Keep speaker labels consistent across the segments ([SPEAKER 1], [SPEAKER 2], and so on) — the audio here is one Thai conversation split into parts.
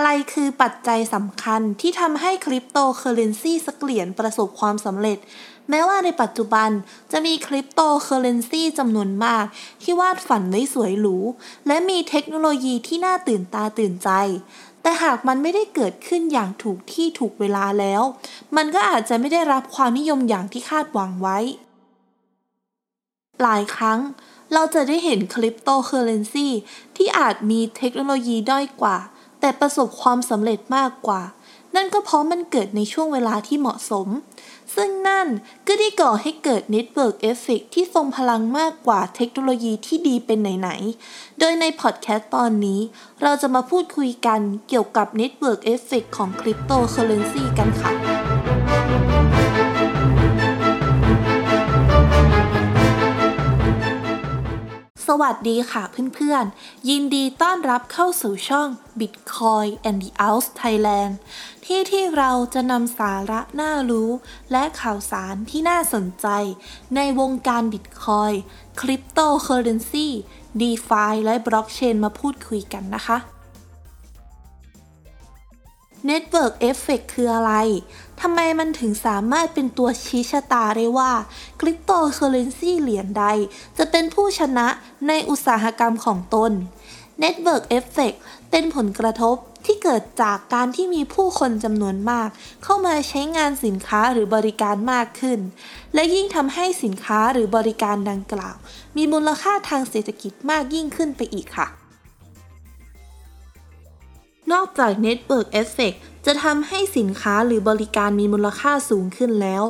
[SPEAKER 1] อะไรคือปัจจัยสำคัญที่ทำให้คริปโตเคอเรนซีสักเหรียญประสบความสำเร็จ แม้ว่าในปัจจุบันจะมีคริปโตเคอเรนซีจำนวนมาก ที่วาดฝันไว้สวยหรู และมีเทคโนโลยีที่น่าตื่นตาตื่นใจ แต่หากมันไม่ได้เกิดขึ้นอย่างถูกที่ถูกเวลาแล้ว มันก็อาจจะไม่ได้รับความนิยมอย่างที่คาดหวังไว้ หลายครั้งเราจะได้เห็นคริปโตเคอเรนซีที่อาจมีเทคโนโลยีด้อยกว่า แต่ประสบความสำเร็จมากกว่า นั่นก็เพราะมันเกิดในช่วงเวลาที่เหมาะสม ซึ่งนั่นก็ได้ก่อให้เกิด Network Effect ที่ทรงพลังมากกว่าเทคโนโลยีที่ดีเป็นไหนๆ โดยในพอดแคสต์ตอนนี้ เราจะมาพูดคุยกันเกี่ยวกับ Network Effect ของคริปโตเคอเรนซีกันค่ะ สวัสดีค่ะเพื่อนๆ ยินดีต้อนรับเข้าสู่ช่อง Bitcoin and the Out Thailand ที่ที่เราจะนำสาระน่ารู้ และข่าวสารที่น่าสนใจ ในวงการ Bitcoin Cryptocurrency DeFi และ Blockchain มาพูดคุยกันนะคะ Network Effect คืออะไร ทำไมมันถึงสามารถเป็นตัวชี้ชะตาได้ว่าคริปโตเคอเรนซีเหรียญใด จะเป็นผู้ชนะในอุตสาหกรรมของตน Network Effect เป็นผลกระทบที่เกิดจากการที่มีผู้คนจำนวนมาก เข้ามาใช้งานสินค้าหรือบริการมากขึ้น และยิ่งทำให้สินค้าหรือบริการดังกล่าว มีมูลค่าทางเศรษฐกิจมากยิ่งขึ้นไปอีกค่ะ นอกจาก Network Effect จะทำให้สินค้าหรือบริการมีมูลค่าสูงขึ้นแล้ว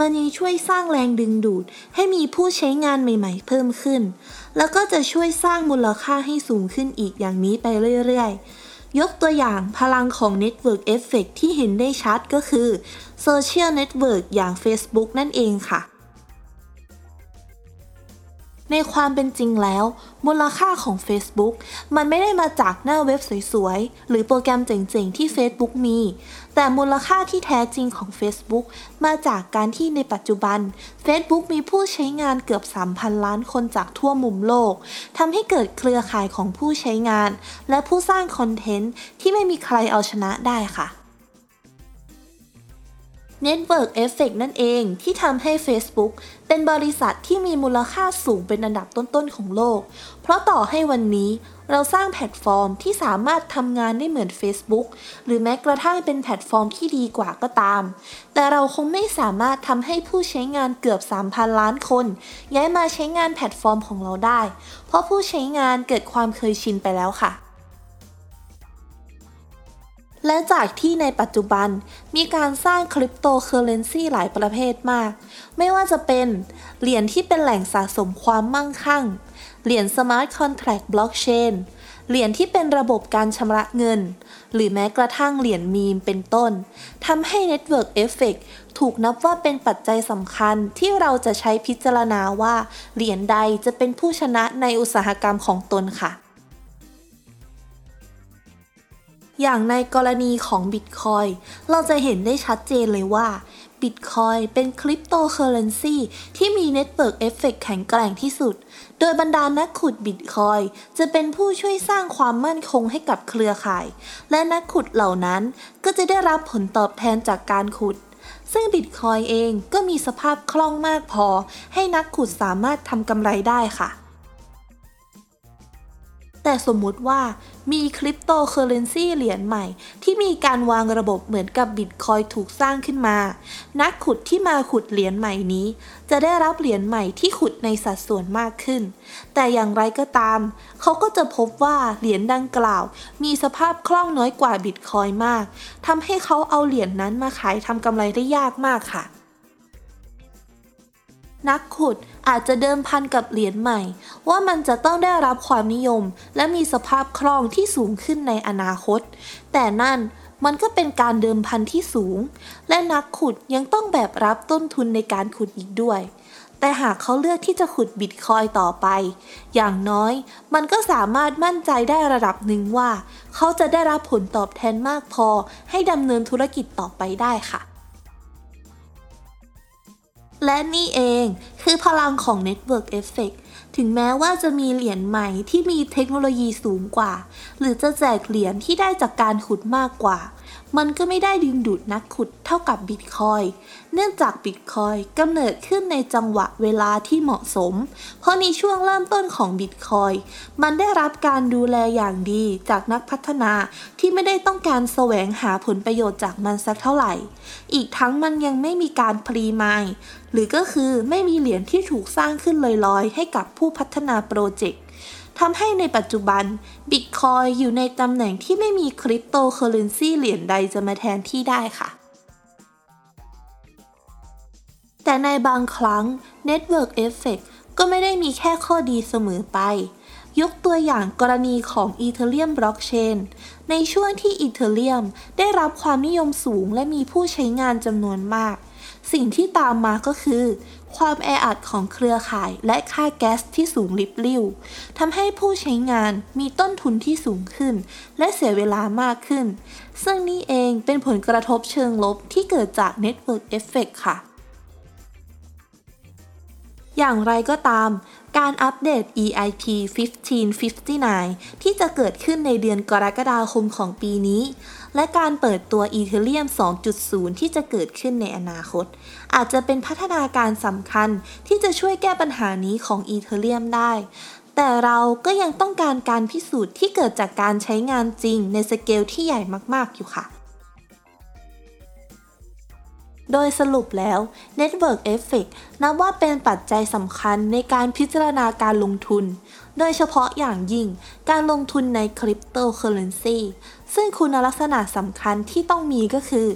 [SPEAKER 1] มันยังช่วยสร้างแรงดึงดูด ให้มีผู้ใช้งานใหม่ๆ เพิ่มขึ้น แล้วก็จะช่วยสร้างมูลค่าให้สูงขึ้นอีกอย่างนี้ไปเรื่อยๆ ยกตัวอย่างพลังของ Network Effect ที่เห็นได้ชัดก็คือ Social Network อย่าง Facebook นั่นเองค่ะ ในความเป็นจริงแล้ว มูลค่าของ Facebook มันไม่ได้มาจากหน้าเว็บสวยๆ หรือโปรแกรมเจ๋งๆ ที่ Facebook มี แต่มูลค่าที่แท้จริงของ Facebook มาจากการที่ในปัจจุบัน Facebook มีผู้ใช้งานเกือบ 3,000 ล้านคนจากทั่วมุมโลกทำให้เกิดเครือข่ายของผู้ใช้งาน และผู้สร้างคอนเทนต์ที่ไม่มีใครเอาชนะได้ค่ะ Network Effect นั่นเองที่ทำให้ Facebook เป็นบริษัทที่มีมูลค่าสูงเป็นอันดับต้นๆของโลก เพราะต่อให้วันนี้เราสร้างแพลตฟอร์มที่สามารถทำงานได้เหมือน Facebook หรือแม้กระทั่งเป็นแพลตฟอร์มที่ดีกว่าก็ตาม แต่เราคงไม่สามารถทำให้ผู้ใช้งานเกือบ 3,000 ล้านคน ย้ายมาใช้งานแพลตฟอร์มของเราได้ เพราะผู้ใช้งานเกิดความเคยชินไปแล้วค่ะ และจากที่ในปัจจุบันมีการสร้างคริปโตเคอเรนซีหลายประเภทมาก ไม่ว่าจะเป็น เหรียญที่เป็นแหล่งสะสมความมั่งคั่ง เหรียญ Smart Contract บล็อกเชน เหรียญที่เป็นระบบการชำระเงิน หรือแม้กระทั่งเหรียญมีมเป็นต้น ทำให้ Network Effect ถูกนับว่าเป็นปัจจัยสำคัญที่เราจะใช้พิจารณาว่า เหรียญใดจะเป็นผู้ชนะในอุตสาหกรรมของตนค่ะ อย่างในกรณีของ Bitcoin เราจะเห็นได้ชัดเจนเลยว่า Bitcoin เป็นคริปโตเคอเรนซีที่มี Network Effect แข็งแกร่งที่สุด โดยบรรดานักขุด Bitcoin จะเป็นผู้ช่วยสร้างความมั่นคงให้กับเครือข่าย และนักขุดเหล่านั้นก็จะได้รับผลตอบแทนจากการขุด ซึ่ง Bitcoin เองก็มีสภาพคล่องมากพอ ให้นักขุดสามารถทำกำไรได้ค่ะ แต่สมมุติว่ามีคริปโตเคอเรนซีเหรียญใหม่ ที่มีการวางระบบเหมือนกับบิตคอยถูกสร้างขึ้นมา นักขุดที่มาขุดเหรียญใหม่นี้ จะได้รับเหรียญใหม่ที่ขุดในสัดส่วนมากขึ้น แต่อย่างไรก็ตาม เขาก็จะพบว่าเหรียญดังกล่าว มีสภาพคล่องน้อยกว่าบิตคอยมากทำให้เขาเอาเหรียญนนั้นมาขายทำกำไรได้ยากมากค่ะ นักขุดอาจจะเดิมพันกับเหรียญใหม่ ว่ามันจะต้องได้รับความนิยม และมีสภาพคล่องที่สูงขึ้นในอนาคต แต่นั่นมันก็เป็นการเดิมพันที่สูง และนักขุดยังต้องแบกรับต้นทุนในการขุดอีกด้วย แต่หากเขาเลือกที่จะขุดบิตคอยต่อไป อย่างน้อยมันก็สามารถมั่นใจได้ระดับหนึ่งว่า เขาจะได้รับผลตอบแทนมากพอให้ดำเนินธุรกิจต่อไปได้ค่ะ และนี่เองคือพลังของ Network Effect ถึงแม้ว่าจะมีเหรียญใหม่ที่มีเทคโนโลยีสูงกว่า หรือจะแจกเหรียญที่ได้จากการขุดมากกว่า มันก็ไม่ได้ดึงดูดนักขุดเท่ากับบิตคอย เนื่องจากบิตคอยกำเนิดขึ้นในจังหวะเวลาที่เหมาะสม เพราะในช่วงเริ่มต้นของบิตคอย มันได้รับการดูแลอย่างดีจากนักพัฒนาที่ไม่ได้ต้องการแสวงหาผลประโยชน์จากมันสักเท่าไหร่ อีกทั้งมันยังไม่มีการ pre-mine หรือก็คือไม่มีเหรียญที่ถูกสร้างขึ้นลอยๆ ให้กับผู้พัฒนาโปรเจกต์ ทำให้ในปัจจุบันบิตคอยอยู่ในตำแหน่งที่ไม่มีคริปโตเคอเรนซีเหรียญใดจะมาแทนที่ได้ค่ะ แต่ในบางครั้ง Network Effect ก็ไม่ได้มีแค่ข้อดีเสมอไป ยกตัวอย่างกรณีของ Ethereum Blockchain ในช่วงที่ Ethereum ได้รับความนิยมสูงและมีผู้ใช้งานจำนวนมาก สิ่งที่ตามมาก็คือ ความแออัดของเครือข่ายและค่าแก๊สที่สูงลิบลิ่วทำให้ผู้ใช้งานมีต้นทุนที่สูงขึ้น และเสียเวลามากขึ้น ซึ่งนี่เองเป็นผลกระทบเชิงลบที่เกิดจาก Network Effect ค่ะ อย่างไรก็ตาม การอัปเดต EIP 1559 ที่จะเกิดขึ้นในเดือนกรกฎาคมของปีนี้ และการเปิดตัว Ethereum 2.0 ที่จะเกิดขึ้นในอนาคต อาจจะเป็นพัฒนาการสำคัญที่จะช่วยแก้ปัญหานี้ของ Ethereum ได้ แต่เราก็ยังต้องการการพิสูจน์ที่เกิดจากการใช้งานจริงในสเกลที่ใหญ่มาก ๆ อยู่ค่ะ โดยสรุปแล้ว Network Effect นับว่าเป็นปัจจัยสำคัญในการพิจารณาการลงทุน โดยเฉพาะอย่างยิ่งการลงทุนในคริปโตเคอเรนซีซึ่งคุณลักษณะสำคัญที่ต้องมีก็คือ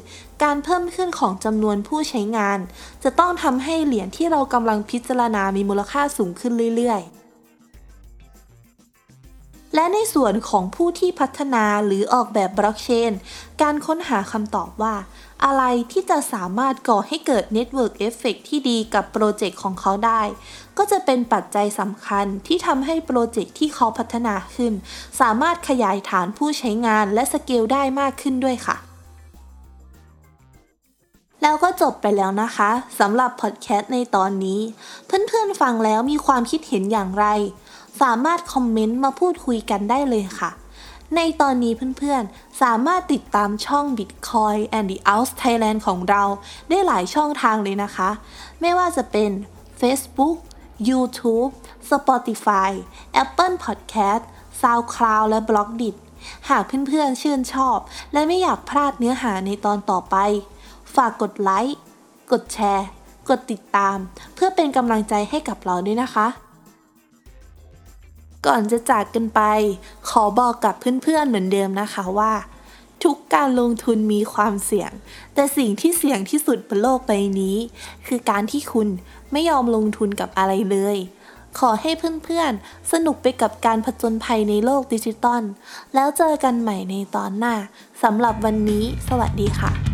[SPEAKER 1] การเพิ่มขึ้นของจำนวนผู้ใช้งาน จะต้องทำให้เหรียญที่เรากำลังพิจารณามีมูลค่าสูงขึ้นเรื่อยๆ และในส่วนของผู้ที่พัฒนาหรือออกแบบบล็อกเชน การค้นหาคำตอบว่า อะไรที่จะสามารถก่อให้เกิด Network Effect ที่ดีกับโปรเจกต์ของเขาได้ ก็จะเป็นปัจจัยสำคัญที่ทำให้โปรเจกต์ที่เขาพัฒนาขึ้น สามารถขยายฐานผู้ใช้งานและสเกลได้มากขึ้นด้วยค่ะแล้วก็จบไปแล้วนะคะสำหรับพอดแคสต์ในตอนนี้ เพื่อนๆฟังแล้วมีความคิดเห็นอย่างไร สามารถคอมเมนต์มาพูดคุยกันได้เลยค่ะ ในตอนนี้เพื่อนๆ สามารถติดตามช่อง Bitcoin and the Out Thailand ของเราได้หลายช่องทางเลยนะคะ ไม่ว่าจะเป็น Facebook YouTube Spotify Apple Podcast SoundCloud และ b l o g d i t หากเพื่อนๆชื่นชอบ และไม่อยากพลาดเนื้อหาในตอนต่อไป ฝากกดไลค์ กดแชร์ กดติดตาม เพื่อเป็นกำลังใจให้กับเราด้วยนะคะ ก่อนจะจากกันไป ขอบอกกับเพื่อนๆเหมือนเดิมนะคะว่า ทุกการลงทุนมีความเสี่ยง แต่สิ่งที่เสี่ยงที่สุดบนโลกใบนี้ คือการที่คุณไม่ยอมลงทุนกับอะไรเลย ขอให้เพื่อนๆ สนุกไปกับการผจญภัยในโลกดิจิตอลแล้วเจอกันใหม่ในตอนหน้าสำหรับวันนี้ สวัสดีค่ะ